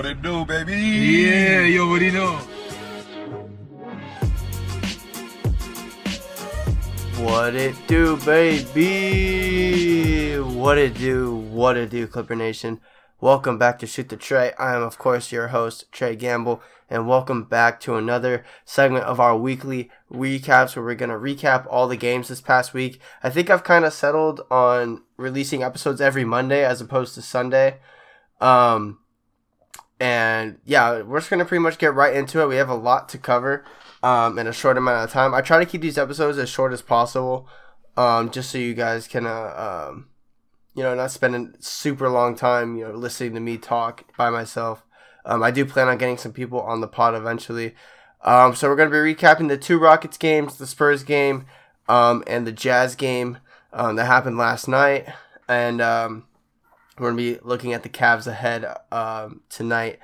What it do, baby? Yeah, you already know. What it do, baby? What it do? What it do, Clipper Nation? Welcome back to Shoot the Trey. I am, of course, your host, Trey Gamble, and welcome back to another segment of our weekly recaps where we're going to recap all the games this past week. I think I've kind of settled on releasing episodes every Monday as opposed to Sunday. Um, and yeah, we're just to pretty much get right into it. We have a lot to cover um, in a short amount of time. I try to keep these episodes as short as possible um, just so you guys can. Uh, um, you know, not spending super long time, you know, listening to me talk by myself. Um, I do plan on getting some people on the pod eventually. Um, so we're going to be recapping the two Rockets games, the Spurs game, um, and the Jazz game um, that happened last night. And um, we're going to be looking at the Cavs ahead um, tonight.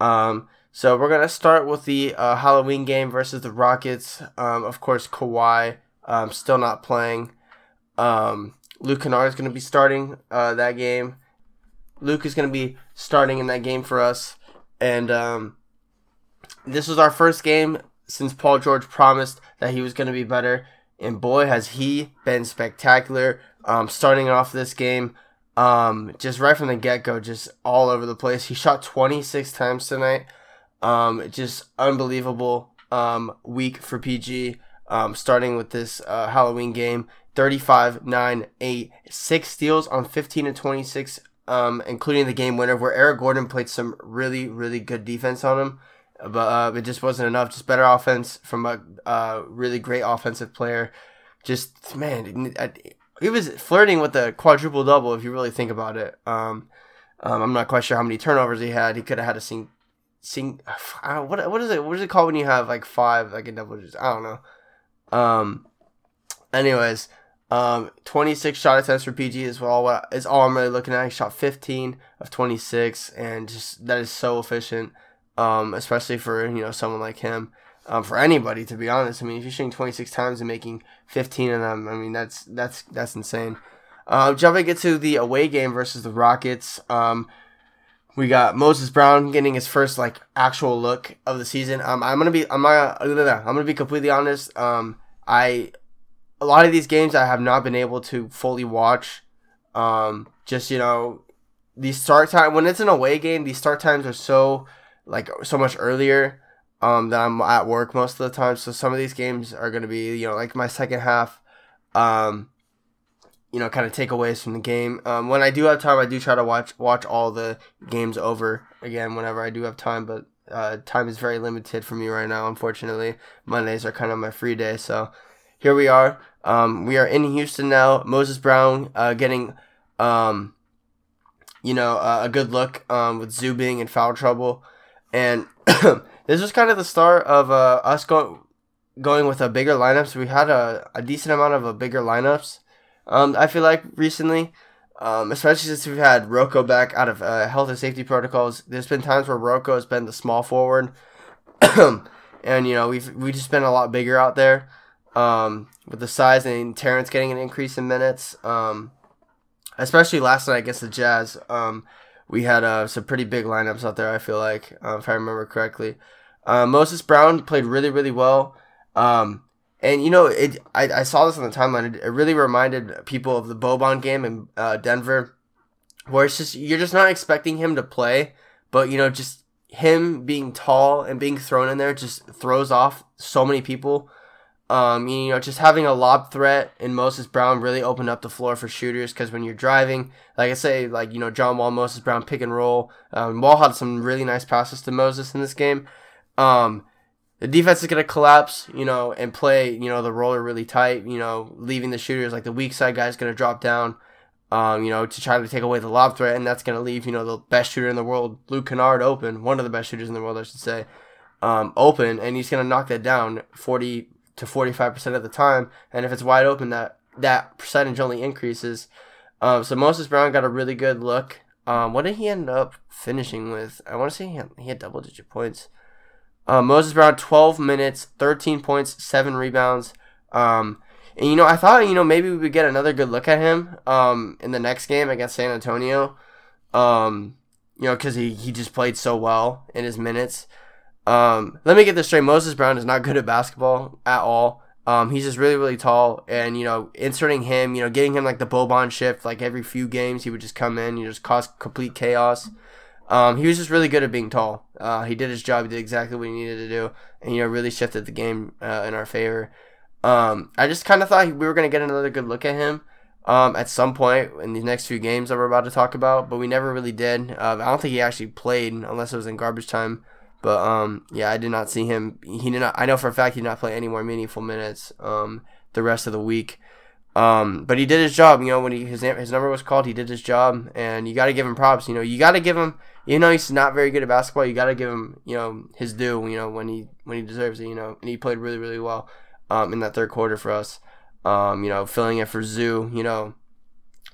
so we're going to start with the uh, Halloween game versus the Rockets. of course, Kawhi still not playing. Um, Luke Kennard is going to be starting uh, that game. Luke is going to be starting in that game for us. And um, this was our first game since Paul George promised that he was going to be better. And boy, has he been spectacular. Um, starting off this game, um, just right from the get go, just all over the place. He shot 26 times tonight. Um, just unbelievable um, week for PG. Um, starting with this uh, Halloween game. 35, 9, 8, 6 steals on 15 and 26, um, including the game winner, where Eric Gordon played some really, really good defense on him. But uh, it just wasn't enough. Just better offense from a uh, really great offensive player. Just, man, he was flirting with the quadruple double if you really think about it. Um, um, I'm not quite sure how many turnovers he had. He could have had a sing, sing. what what is it? What is it called when you have like five like in double digits? I don't know. Um. Anyways, um, 26 shot attempts for PG is all what is all I'm really looking at. He shot 15 of 26, and just that is so efficient. Um, especially for you know someone like him. Um, for anybody to be honest, I mean, if you're shooting 26 times and making 15 of them, I mean that's that's that's insane. Uh, jumping into the away game versus the Rockets, um, we got Moses Brown getting his first like actual look of the season. Um, I'm gonna be I'm gonna I'm gonna be completely honest. Um, I a lot of these games I have not been able to fully watch. Um, just you know, the start time when it's an away game, these start times are so like so much earlier. Um, that I'm at work most of the time, so some of these games are gonna be you know like my second half. Um, you know, kind of takeaways from the game. Um, when I do have time, I do try to watch watch all the games over again whenever I do have time, but uh, time is very limited for me right now. Unfortunately, Mondays are kind of my free day, so here we are. Um, we are in Houston now. Moses Brown uh, getting, um, you know, uh, a good look um, with Zoo being in foul trouble, and this was kind of the start of uh, us going going with a bigger lineup. So we had a, a decent amount of a bigger lineups. Um, I feel like recently, um, especially since we've had Rocco back out of uh, health and safety protocols. There's been times where Rocco has been the small forward, and you know we've we just been a lot bigger out there um, with the size and Terance getting an increase in minutes. Um, especially last night against the Jazz. We had uh, some pretty big lineups out there. I feel like, uh, if I remember correctly, uh, Moses Brown played really, really well. Um, and you know, it I, I saw this on the timeline. It, it really reminded people of the Boban game in uh, Denver, where it's just you're just not expecting him to play, but you know, just him being tall and being thrown in there just throws off so many people. Um, you know, just having a lob threat in Moses Brown really opened up the floor for shooters because when you're driving, like I say, like, you know, John Wall, Moses Brown pick and roll. Um, Wall had some really nice passes to Moses in this game. Um, the defense is going to collapse, you know, and play, you know, the roller really tight, you know, leaving the shooters like the weak side guy is going to drop down, um, you know, to try to take away the lob threat. And that's going to leave, you know, the best shooter in the world, Luke Kennard, open, one of the best shooters in the world, I should say, um, open. And he's to knock that down 40, to 45% of the time. And if it's wide open, that, that percentage only increases. Um, so Moses Brown got a really good look. Um, what did he end up finishing with? I want to say he had, he had double digit points. Um, Moses Brown, 12 minutes, 13 points, 7 rebounds. Um, and, you know, I thought, you know, maybe we would get another good look at him um, in the next game against San Antonio. Um, you know, because he, he just played so well in his minutes. Um, let me get this straight. Moses Brown is not good at basketball at all. Um, he's just really, really tall, and you know, inserting him, you know, getting him like the Boban shift, like every few games, he would just come in, you just cause complete chaos. Um, he was just really good at being tall. Uh, he did his job. He did exactly what he needed to do, and you know, really shifted the game uh, in our favor. Um, I just kind of thought we were gonna get another good look at him um, at some point in these next few games that we're about to talk about, but we never really did. Uh, I don't think he actually played unless it was in garbage time. But um, yeah, I did not see him. He did not. I know for a fact he did not play any more meaningful minutes um, the rest of the week. Um, but he did his job. You know, when he his his number was called, he did his job, and you got to give him props. You know, you got to give him. You know, he's not very good at basketball. You got to give him. You know, his due. You know, when he when he deserves it. You know, and he played really really well um, in that third quarter for us. Um, you know, filling in for Zoo. You know,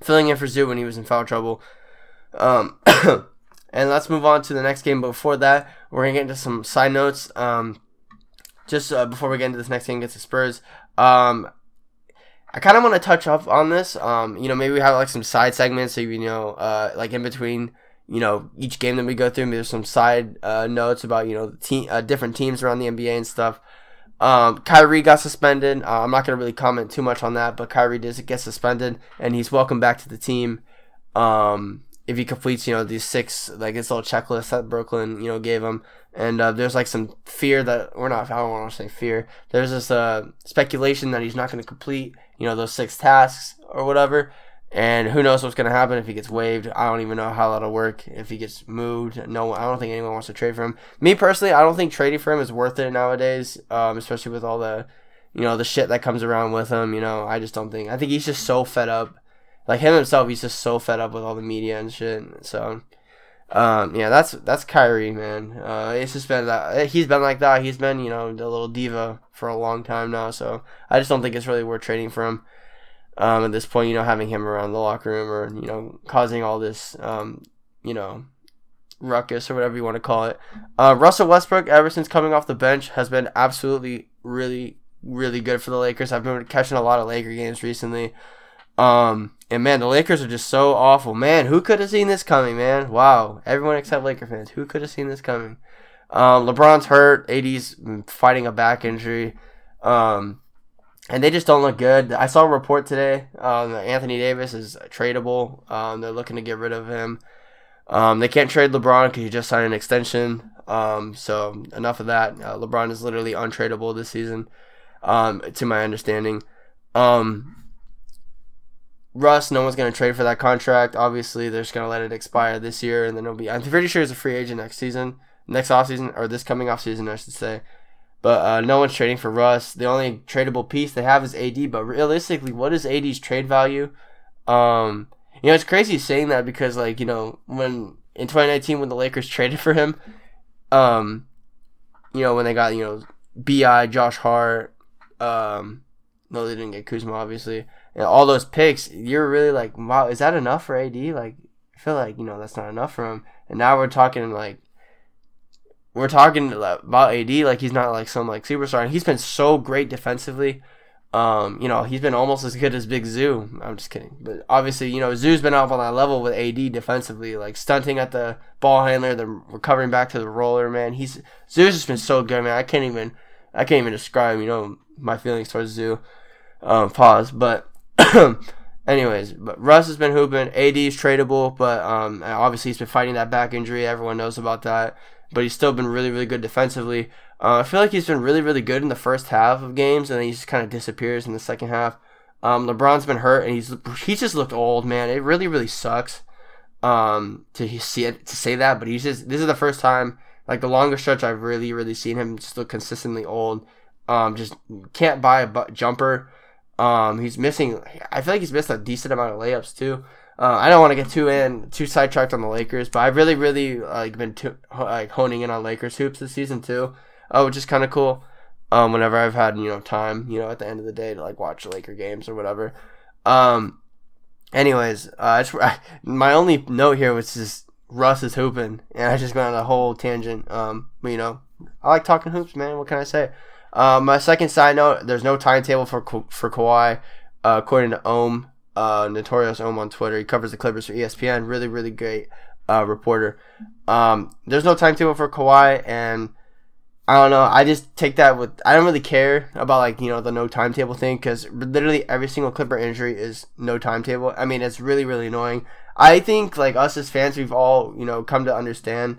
filling in for Zoo when he was in foul trouble. Um, And let's move on to the next game. But before that, we're gonna get into some side notes. Um, just uh, before we get into this next game against the Spurs, um, I kind of want to touch up on this. Um, you know, maybe we have like some side segments, so you know, uh, like in between, you know, each game that we go through, maybe there's some side uh, notes about you know uh, different teams around the NBA and stuff. Um, Kyrie got suspended. Uh, I'm not gonna really comment too much on that, but Kyrie did get suspended, and he's welcome back to the team. Um, if he completes, you know, these six like this little checklist that Brooklyn, you know, gave him. And uh, there's like some fear that we're not. I don't want to say fear. There's this uh, speculation that he's not going to complete, you know, those six tasks or whatever. And who knows what's going to happen if he gets waived? I don't even know how that'll work. If he gets moved, no, I don't think anyone wants to trade for him. Me personally, I don't think trading for him is worth it nowadays, um, especially with all the, you know, the shit that comes around with him. You know, I just don't think. I think he's just so fed up like him himself, he's just so fed up with all the media and shit. So, um, yeah, that's that's Kyrie, man. Uh, it's just been that he's been like that. He's been you know the little diva for a long time now. So I just don't think it's really worth trading for him. Um, at this point, you know, having him around the locker room or you know causing all this, um, you know, ruckus or whatever you want to call it. Uh, Russell Westbrook, ever since coming off the bench, has been absolutely really really good for the Lakers. I've been catching a lot of Laker games recently. Um, and man, the Lakers are just so awful. Man, who could have seen this coming, man? Wow. Everyone except Laker fans. Who could have seen this coming? Um, LeBron's hurt. AD's fighting a back injury. Um, and they just don't look good. I saw a report today um, that Anthony Davis is tradable. Um, they're looking to get rid of him. Um, they can't trade LeBron because he just signed an extension. Um, so enough of that. Uh, LeBron is literally untradeable this season, um, to my understanding. Um, Russ, no one's going to trade for that contract. Obviously, they're just going to let it expire this year, and then it'll be. I'm pretty sure he's a free agent next season, next offseason, or this coming off season, I should say. But uh, no one's trading for Russ. The only tradable piece they have is AD. But realistically, what is AD's trade value? Um, you know, it's crazy saying that because, like, you know, when in 2019 when the Lakers traded for him, um, you know, when they got you know Bi, Josh Hart, um, no, they didn't get Kuzma, obviously all those picks, you're really like, wow, is that enough for AD? Like, I feel like you know that's not enough for him. And now we're talking like, we're talking about AD like he's not like some like superstar, and he's been so great defensively. Um, you know, he's been almost as good as Big Zoo. I'm just kidding, but obviously, you know, Zoo's been up on that level with AD defensively, like stunting at the ball handler, the recovering back to the roller. Man, he's Zoo's just been so good, man. I can't even, I can't even describe, you know, my feelings towards Zoo. Um, pause, but Anyways, but Russ has been hooping. AD is tradable, but um, obviously he's been fighting that back injury. Everyone knows about that. But he's still been really, really good defensively. Uh, I feel like he's been really, really good in the first half of games, and then he just kind of disappears in the second half. Um, LeBron's been hurt, and he's he's just looked old, man. It really, really sucks um, to see it to say that, but he's just this is the first time, like the longest stretch I've really, really seen him just look consistently old. Um, just can't buy a bu- jumper. Um, he's missing. I feel like he's missed a decent amount of layups too. Uh, I don't want to get too in too sidetracked on the Lakers, but I've really, really like been like honing in on Lakers hoops this season too, uh, which is kind of cool. Um, whenever I've had you know time, you know, at the end of the day to like watch Laker games or whatever. Um, anyways, uh, I, my only note here was just Russ is hooping, and I just went on a whole tangent. Um, but you know, I like talking hoops, man. What can I say? Uh, my second side note: There's no timetable for for Kawhi, uh, according to Ohm, uh, notorious Ohm on Twitter. He covers the Clippers for ESPN. Really, really great uh, reporter. Um, there's no timetable for Kawhi, and I don't know. I just take that with. I don't really care about like you know the no timetable thing because literally every single Clipper injury is no timetable. I mean, it's really really annoying. I think like us as fans, we've all you know come to understand,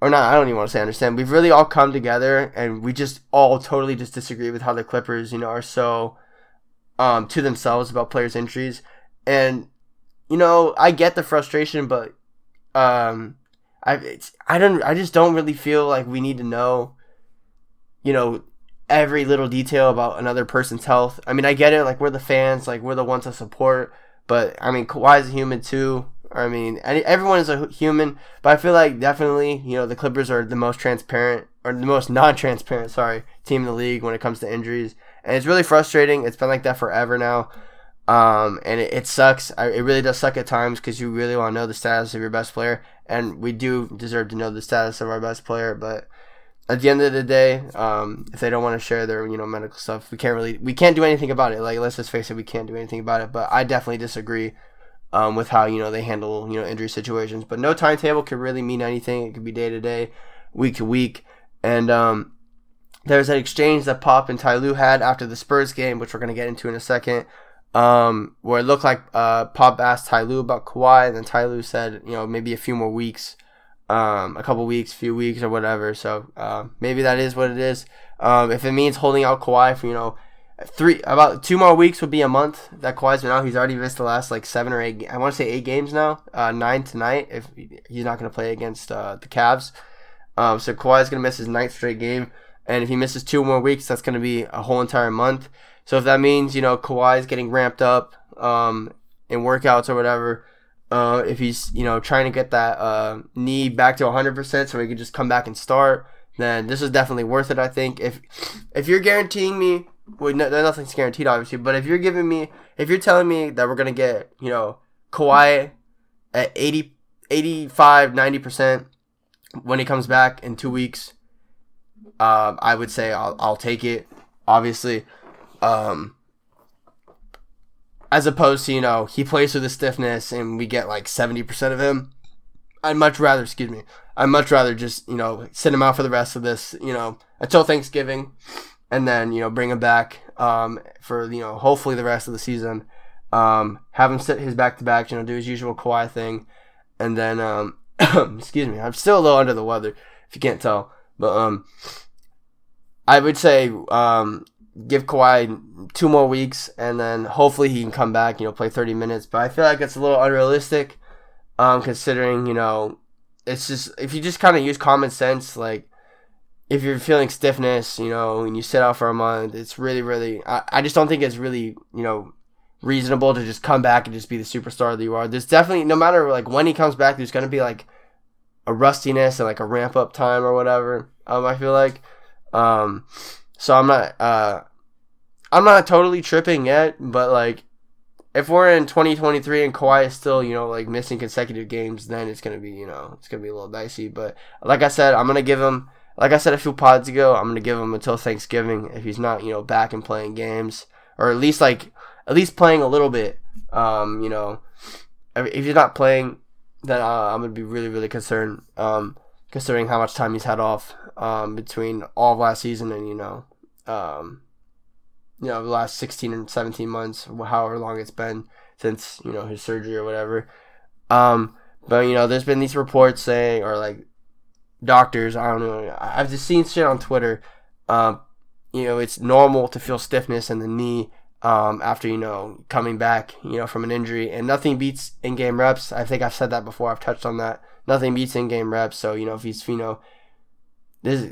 or not. I don't even want to say understand. We've really all come together, and we just all totally just disagree with how the Clippers you know are so um to themselves about players' injuries, and you know I get the frustration, but um I I don't I just don't really feel like we need to know you know, every little detail about another person's health. I mean, I get it. Like we're the fans, like we're the ones to support. But I mean, Kawhi's a human too. I mean, everyone is a human, but I feel like definitely, you know, the Clippers are the most transparent or the most non-transparent, sorry, team in the league when it comes to injuries, and it's really frustrating. It's been like that forever now, um, and it, it sucks. I, it really does suck at times because you really want to know the status of your best player, and we do deserve to know the status of our best player, but at the end of the day, um, if they don't want to share their you know medical stuff, we can't really we can't do anything about it. Like let's just face it, we can't do anything about it. But I definitely disagree um, with how you know they handle you know injury situations. But no timetable could really mean anything. It could be day to day, week to week, and um, there's an exchange that Pop and Ty Lue had after the Spurs game, which we're gonna get into in a second. Um, where it looked like uh, Pop asked Ty Lue about Kawhi, and then Ty Lue said, you know, maybe a few more weeks um, a couple weeks, few weeks, or whatever. So uh, maybe that is what it is. Um, if it means holding out Kawhi for you know three about two more weeks would be a month that Kawhi's been out. He's already missed the last like seven or eight. I want to say eight games now. Uh, nine tonight if he's not going to play against uh, the Cavs. Um, so Kawhi's going to miss his ninth straight game, and if he misses two more weeks, that's going to be a whole entire month. So if that means you know Kawhi's getting ramped up um, in workouts or whatever uh, if he's you know trying to get that uh, knee back to 100% so he can just come back and start, then this is definitely worth it. I think if if you're guaranteeing me, well, no, nothing's guaranteed obviously, but if you're giving me, if you're telling me that we're gonna get you know Kawhi at 80, 85, 90% when he comes back in two weeks, uh, I would say I'll I'll take it. Obviously, um, as opposed to you know he plays with the stiffness and we get like 70% of him i'd much rather excuse me i'd much rather just you know sit him out for the rest of this you know until thanksgiving and then you know bring him back um, for you know hopefully the rest of the season um, have him sit his back to back you know do his usual Kawhi thing and then um, excuse me i'm still a little under the weather if you can't tell but um i would say um give Kawhi two more weeks, and then hopefully he can come back. You know, play thirty minutes. But I feel like it's a little unrealistic, um, considering you know, it's just if you just kind of use common sense, like if you're feeling stiffness, you know, and you sit out for a month, it's really, really. I, I just don't think it's really, you know, reasonable to just come back and just be the superstar that you are. There's definitely no matter like when he comes back, there's gonna be like a rustiness and like a ramp up time or whatever. Um, I feel like. Um, so I'm not uh I'm not totally tripping yet, but like if we're in 2023 and Kawhi is still, you know, like missing consecutive games, then it's gonna be, you know, it's gonna be a little dicey. But like I said, I'm gonna give him, like I said a few pods ago, I'm gonna give him until Thanksgiving if he's not, you know, back and playing games, or at least like at least playing a little bit. Um, you know, if he's not playing, then uh, I'm gonna be really, really concerned. Um, considering how much time he's had off um, between all of last season and you know um, you know, the last 16 and 17 months, however long it's been since, you know, his surgery or whatever. Um, but, you know, there's been these reports saying, or like doctors, I don't know, I've just seen shit on Twitter. Um, you know, it's normal to feel stiffness in the knee um, after, you know, coming back, you know, from an injury. And nothing beats in game reps. I think I've said that before. I've touched on that. Nothing beats in game reps. So, you know, if he's, you know, this,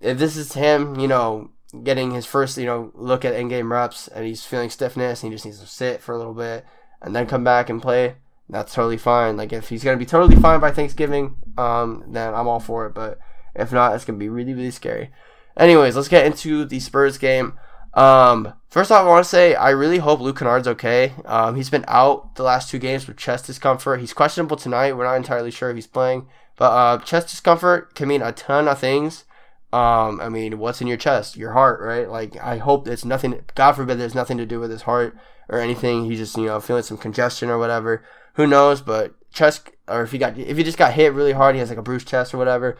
if this is him, you know, getting his first, you know, look at in-game reps, and he's feeling stiffness, and he just needs to sit for a little bit, and then come back and play. That's totally fine. Like if he's gonna be totally fine by Thanksgiving, um, then I'm all for it. But if not, it's gonna be really, really scary. Anyways, let's get into the Spurs game. Um, first off, I want to say I really hope Luke Kennard's okay. Um, he's been out the last two games with chest discomfort. He's questionable tonight. We're not entirely sure if he's playing, but uh, chest discomfort can mean a ton of things. Um, I mean, what's in your chest? Your heart, right? Like, I hope it's nothing. God forbid, there's nothing to do with his heart or anything. He's just, you know, feeling some congestion or whatever. Who knows? But chest or if he got if he just got hit really hard, he has like a bruised chest or whatever.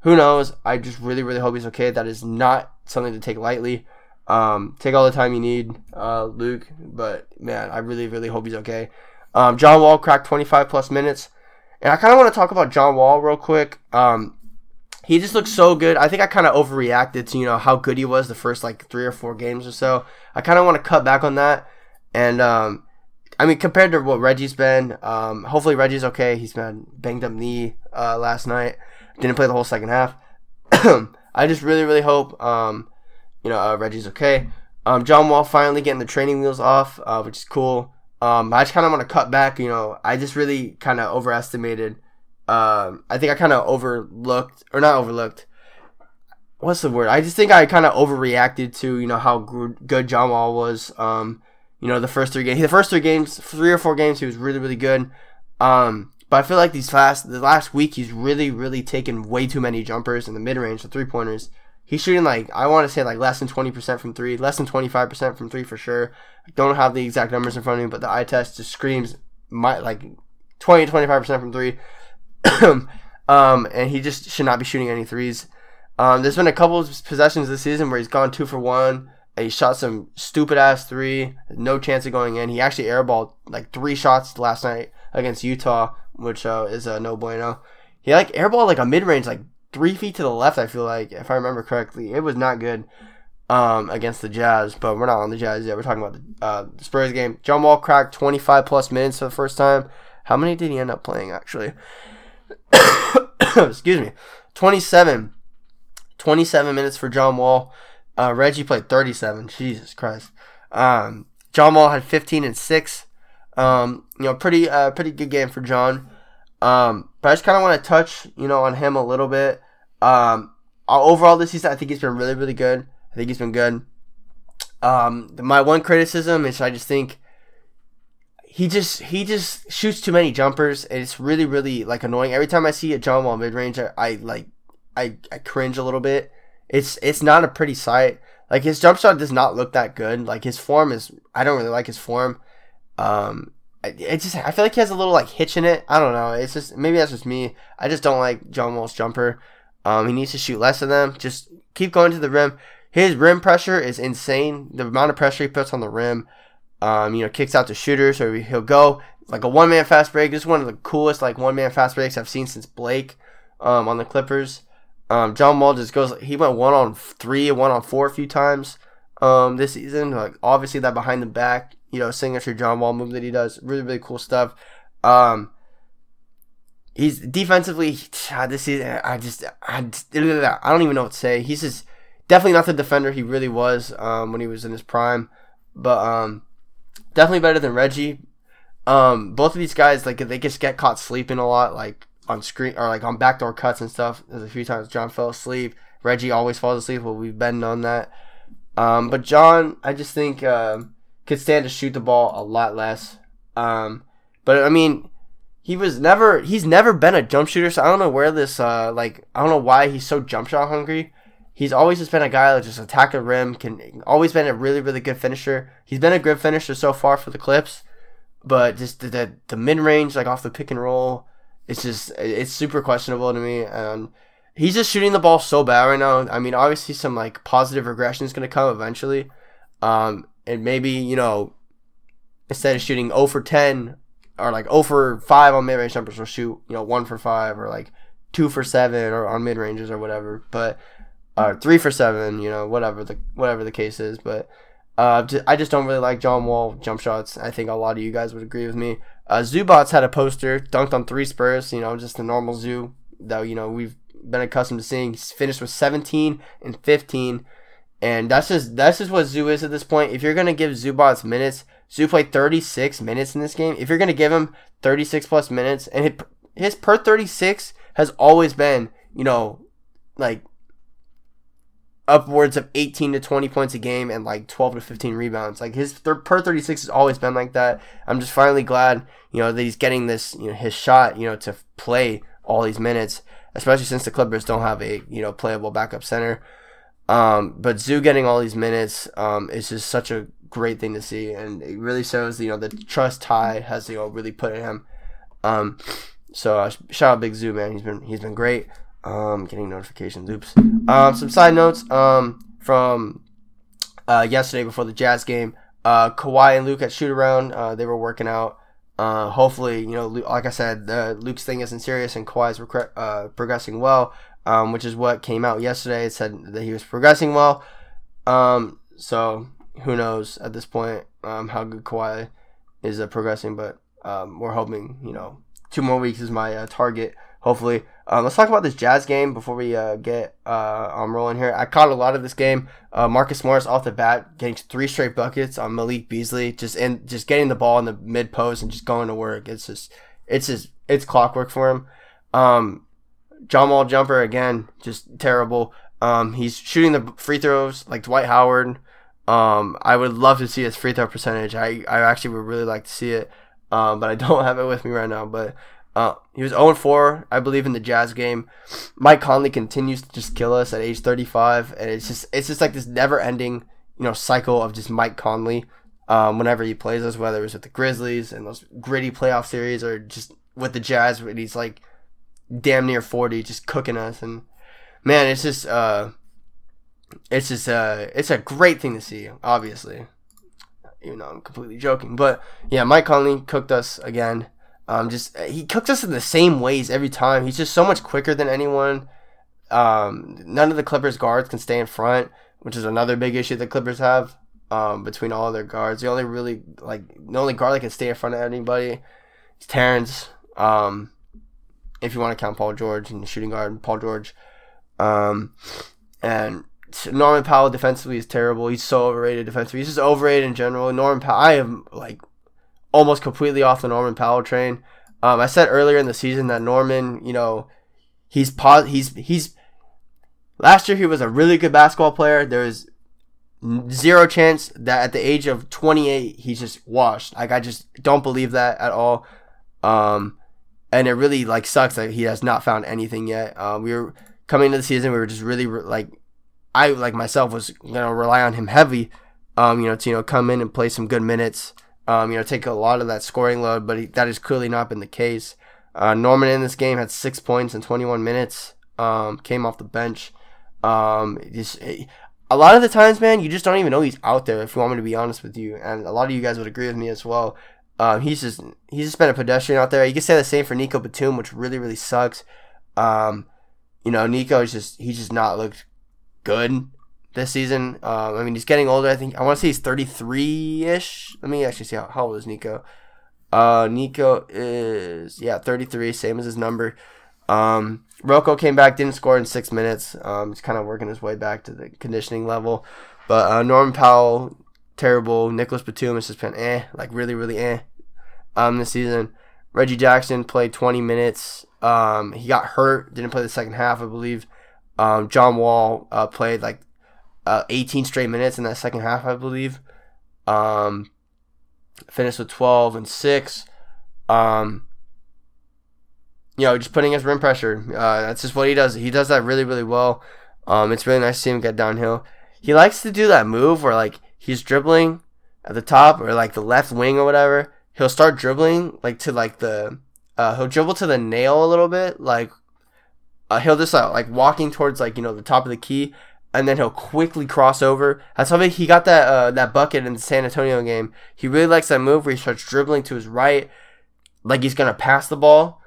Who knows? I just really really hope he's okay. That is not something to take lightly. Um, take all the time you need, uh, Luke. But man, I really really hope he's okay. Um, John Wall cracked 25 plus minutes, and I kind of want to talk about John Wall real quick. Um, he just looks so good. I think I kind of overreacted to you know how good he was the first like three or four games or so. I kind of want to cut back on that, and um, I mean compared to what Reggie's been, um, hopefully Reggie's okay. He's been banged up knee uh, last night, didn't play the whole second half. I just really really hope um, you know uh, Reggie's okay. Um, John Wall finally getting the training wheels off, uh, which is cool. Um, I just kind of want to cut back. You know, I just really kind of overestimated um, I think I kind of overlooked or not overlooked. What's the word? I just think I kind of overreacted to you know how good John Wall was. Um, you know the first three games, the first three games, three or four games, he was really really good. Um, but I feel like these last the last week he's really really taken way too many jumpers in the mid range, the three pointers. He's shooting like I want to say like less than twenty percent from three, less than twenty five percent from three for sure. I don't have the exact numbers in front of me, but the eye test just screams my like 20 25 percent from three. um, and he just should not be shooting any threes. Um, there's been a couple of possessions this season where he's gone two for one. He shot some stupid ass three, no chance of going in. He actually airballed like three shots last night against Utah, which uh, is a no bueno. He like airballed like a mid range, like three feet to the left. I feel like if I remember correctly, it was not good um, against the Jazz. But we're not on the Jazz yet. We're talking about the, uh, Spurs game. John Wall cracked 25 plus minutes for the first time. How many did he end up playing actually? excuse me, 27, 27 minutes for John Wall. Uh, Reggie played 37. Jesus Christ. Um, John Wall had 15 and six. Um, you know, pretty uh, pretty good game for John. Um, but I just kind of want to touch, you know, on him a little bit. Um, overall this season, I think he's been really, really good. I think he's been good. Um, my one criticism is I just think he just he just shoots too many jumpers it's really really like annoying every time i see a john wall mid-range I, I, like I, I cringe a little bit it's it's not a pretty sight. Like his jump shot does not look that good. Like his form is i don't really like his form. Um it, just i feel like he has a little like hitch in it. I don't know. It's just maybe that's just me. I just don't like john wall's jumper. Um he needs to shoot less of them. Just keep going to the rim. His rim pressure is insane. The amount of pressure he puts on the rim um, you know, kicks out the shooter, so he'll go like a one man fast break. This is one of the coolest like one man fast breaks I've seen since Blake um, on the Clippers. Um, John Wall just goes. He went one on three and one on four a few times um, this season. Like obviously that behind the back, you know, signature John Wall move that he does. Really really cool stuff. Um, he's defensively this season. I just I, just, I don't even know what to say. He's just definitely not the defender he really was um, when he was in his prime. But um, definitely better than Reggie. Um, both of these guys like they just get caught sleeping a lot, like on screen or like on backdoor cuts and stuff. There's a few times John fell asleep. Reggie always falls asleep, but we've been on that. Um, but John, I just think um, could stand to shoot the ball a lot less. Um, but I mean, he was never he's never been a jump shooter, so I don't know where this uh like I don't know why he's so jump shot hungry he's always just been a guy that just attack the rim, can always been a really really good finisher. He's been a good finisher so far for the Clips, but just the the, the mid range like off the pick and roll, it's just it's super questionable to me. And he's just shooting the ball so bad right now. I mean, obviously some like positive regression is going to come eventually, um, and maybe you know instead of shooting 0 for 10 or like 0 for 5 on mid range numbers, will shoot you know 1 for 5 or like two for seven or on mid ranges or whatever. But or three for seven, you know, whatever the whatever the case is. But uh, I just don't really like John Wall jump shots. I think a lot of you guys would agree with me. Uh, Zubac had a poster dunked on three Spurs. You know, just a normal Zoo that you know we've been accustomed to seeing. He's finished with 17 and 15, and that's just that's just what Zoo is at this point. If you're gonna give Zubac minutes, Zoo played 36 minutes in this game. If you're gonna give him 36 plus minutes, and his per 36 has always been, you know, like upwards of 18 to 20 points a game and like 12 to 15 rebounds. Like his th- per 36 has always been like that. I'm just finally glad, you know, that he's getting this, you know, his shot, you know, to play all these minutes, especially since the Clippers don't have a, you know, playable backup center. Um, but Zoo getting all these minutes um, is just such a great thing to see, and it really shows, you know, the trust Ty has, you know, really put in him. Um, so uh, shout out Big Zoo man. He's been he's been great. Um, getting notifications. Oops. Um, some side notes. Um, from uh, yesterday before the Jazz game. Uh, Kawhi and Luke at shoot around. Uh, they were working out. Uh, hopefully, you know, like I said, uh, Luke's thing isn't serious and Kawhi's rec- uh, progressing well, um, which is what came out yesterday. It said that he was progressing well. Um, so who knows at this point um, how good Kawhi is uh, progressing, but um, we're hoping, you know, two more weeks is my uh, target hopefully. Um, let's talk about this Jazz game before we uh, get uh, um, rolling here. I caught a lot of this game. Uh, Marcus Morris off the bat getting three straight buckets on Malik Beasley, just in just getting the ball in the mid post and just going to work. It's just it's just it's clockwork for him. Um, John Wall jumper again, just terrible. Um, he's shooting the free throws like Dwight Howard. Um, I would love to see his free throw percentage. I, I actually would really like to see it. Um, but I don't have it with me right now. But uh, he was 0 4, I believe, in the Jazz game. Mike Conley continues to just kill us at age 35, and it's just it's just like this never ending you know cycle of just Mike Conley. Um, whenever he plays us, whether it was with the Grizzlies and those gritty playoff series, or just with the Jazz, when he's like damn near 40, just cooking us, and man, it's just uh, it's just uh, it's a great thing to see. Obviously, even though I'm completely joking, but yeah, Mike Conley cooked us again. Um, just he cooks us in the same ways every time. He's just so much quicker than anyone. Um, none of the Clippers guards can stay in front, which is another big issue the Clippers have. Um, between all their guards, the only really like the only guard that can stay in front of anybody is Terance. Um, if you want to count Paul George and the shooting guard, Paul George. Um, and Norman Powell defensively is terrible. He's so overrated defensively. He's just overrated in general. Norman Powell, I am like almost completely off the Norman Powell train. Um, I said earlier in the season that Norman, you know, he's pos- he's he's last year he was a really good basketball player. There's zero chance that at the age of 28 he's just washed. Like I just don't believe that at all. Um, and it really like sucks that he has not found anything yet. Um, we were coming into the season, we were just really like I like myself was gonna rely on him heavy. Um, you know, to you know come in and play some good minutes um, you know, take a lot of that scoring load, but he, that has clearly not been the case. Uh, Norman in this game had six points in 21 minutes. Um, came off the bench. Um, just a lot of the times, man, you just don't even know he's out there. If you want me to be honest with you, and a lot of you guys would agree with me as well. Um, he's just he's just been a pedestrian out there. You can say the same for Nico Batum, which really really sucks. Um, you know, Nico is just he's just not looked good this season. Um, I mean, he's getting older. I think I want to say he's 33 ish. Let me actually see how, how old is Nico. Uh, Nico is yeah 33, same as his number. Um, Rocco came back, didn't score in six minutes. Um, he's kind of working his way back to the conditioning level. But uh, Norman Powell, terrible. Nicholas Batum has just been eh, like really, really eh. Um, this season, Reggie Jackson played 20 minutes. Um, he got hurt, didn't play the second half, I believe. Um, John Wall uh, played like uh, 18 straight minutes in that second half, I believe. Um, finished with 12 and 6. Um, you know, just putting his rim pressure. Uh, that's just what he does. He does that really, really well. Um, it's really nice to see him get downhill. He likes to do that move where, like, he's dribbling at the top or, like, the left wing or whatever. He'll start dribbling, like, to, like, the. Uh, he'll dribble to the nail a little bit. Like, uh, he'll just, uh, like, walking towards, like, you know, the top of the key and then he'll quickly cross over. That's how he got that uh, that bucket in the San Antonio game. He really likes that move where he starts dribbling to his right, like he's gonna pass the ball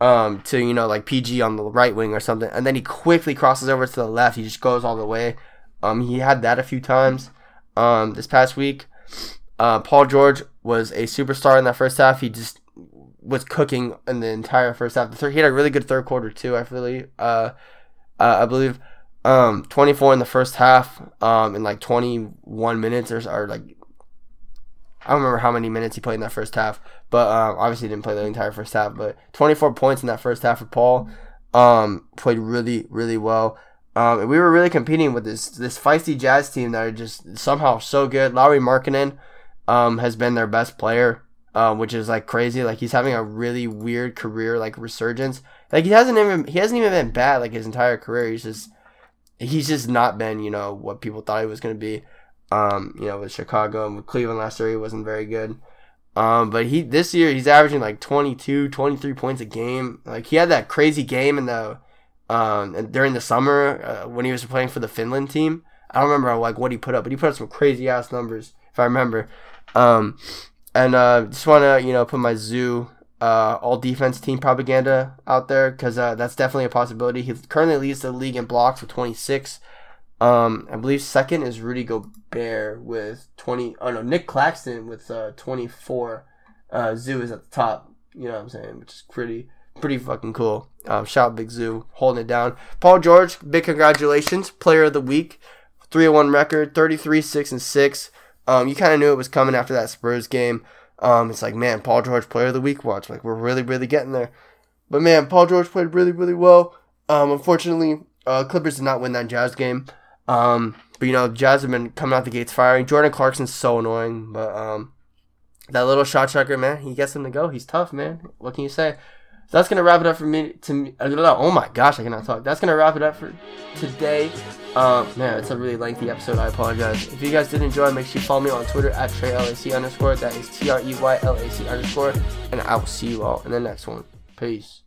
um, to you know like PG on the right wing or something, and then he quickly crosses over to the left. He just goes all the way. Um, he had that a few times um, this past week. Uh, Paul George was a superstar in that first half. He just was cooking in the entire first half. The third, he had a really good third quarter too. I really, uh, uh, I believe. Um, 24 in the first half, um, in like 21 minutes or, or like I don't remember how many minutes he played in that first half, but um, obviously didn't play the entire first half. But 24 points in that first half for Paul. Um, played really, really well. Um, and we were really competing with this this feisty Jazz team that are just somehow so good. Lauri Markkanen um, has been their best player, um, which is like crazy. Like he's having a really weird career like resurgence. Like he hasn't even he hasn't even been bad like his entire career. He's just he's just not been, you know, what people thought he was going to be. Um, you know, with Chicago and with Cleveland last year, he wasn't very good. Um, but he this year he's averaging like 22, 23 points a game. Like he had that crazy game in the um during the summer uh, when he was playing for the Finland team. I don't remember like what he put up, but he put up some crazy ass numbers if I remember. Um, and uh, just want to you know put my zoo uh, all defense team propaganda out there because uh, that's definitely a possibility. He currently leads the league in blocks with 26. Um, I believe second is Rudy Gobert with 20. Oh no, Nick Claxton with uh, 24. Uh, Zoo is at the top. You know what I'm saying? Which is pretty pretty fucking cool. Um, shout out Big Zoo holding it down. Paul George, big congratulations, player of the week, 301 record, 33 6 and 6. Um, you kind of knew it was coming after that Spurs game. Um, it's like, man, Paul George, player of the week watch. Like, we're really, really getting there. But man, Paul George played really, really well. Um, unfortunately, uh, Clippers did not win that Jazz game. Um, but you know, Jazz have been coming out the gates firing. Jordan Clarkson's so annoying, but um, that little shot checker, man, he gets him to go. He's tough, man. What can you say? That's gonna wrap it up for me. To oh my gosh, I cannot talk. That's gonna wrap it up for today. Um, man, it's a really lengthy episode. I apologize. If you guys did enjoy, make sure you follow me on Twitter at TreyLAC underscore. That is T R E Y L A C underscore. And I will see you all in the next one. Peace.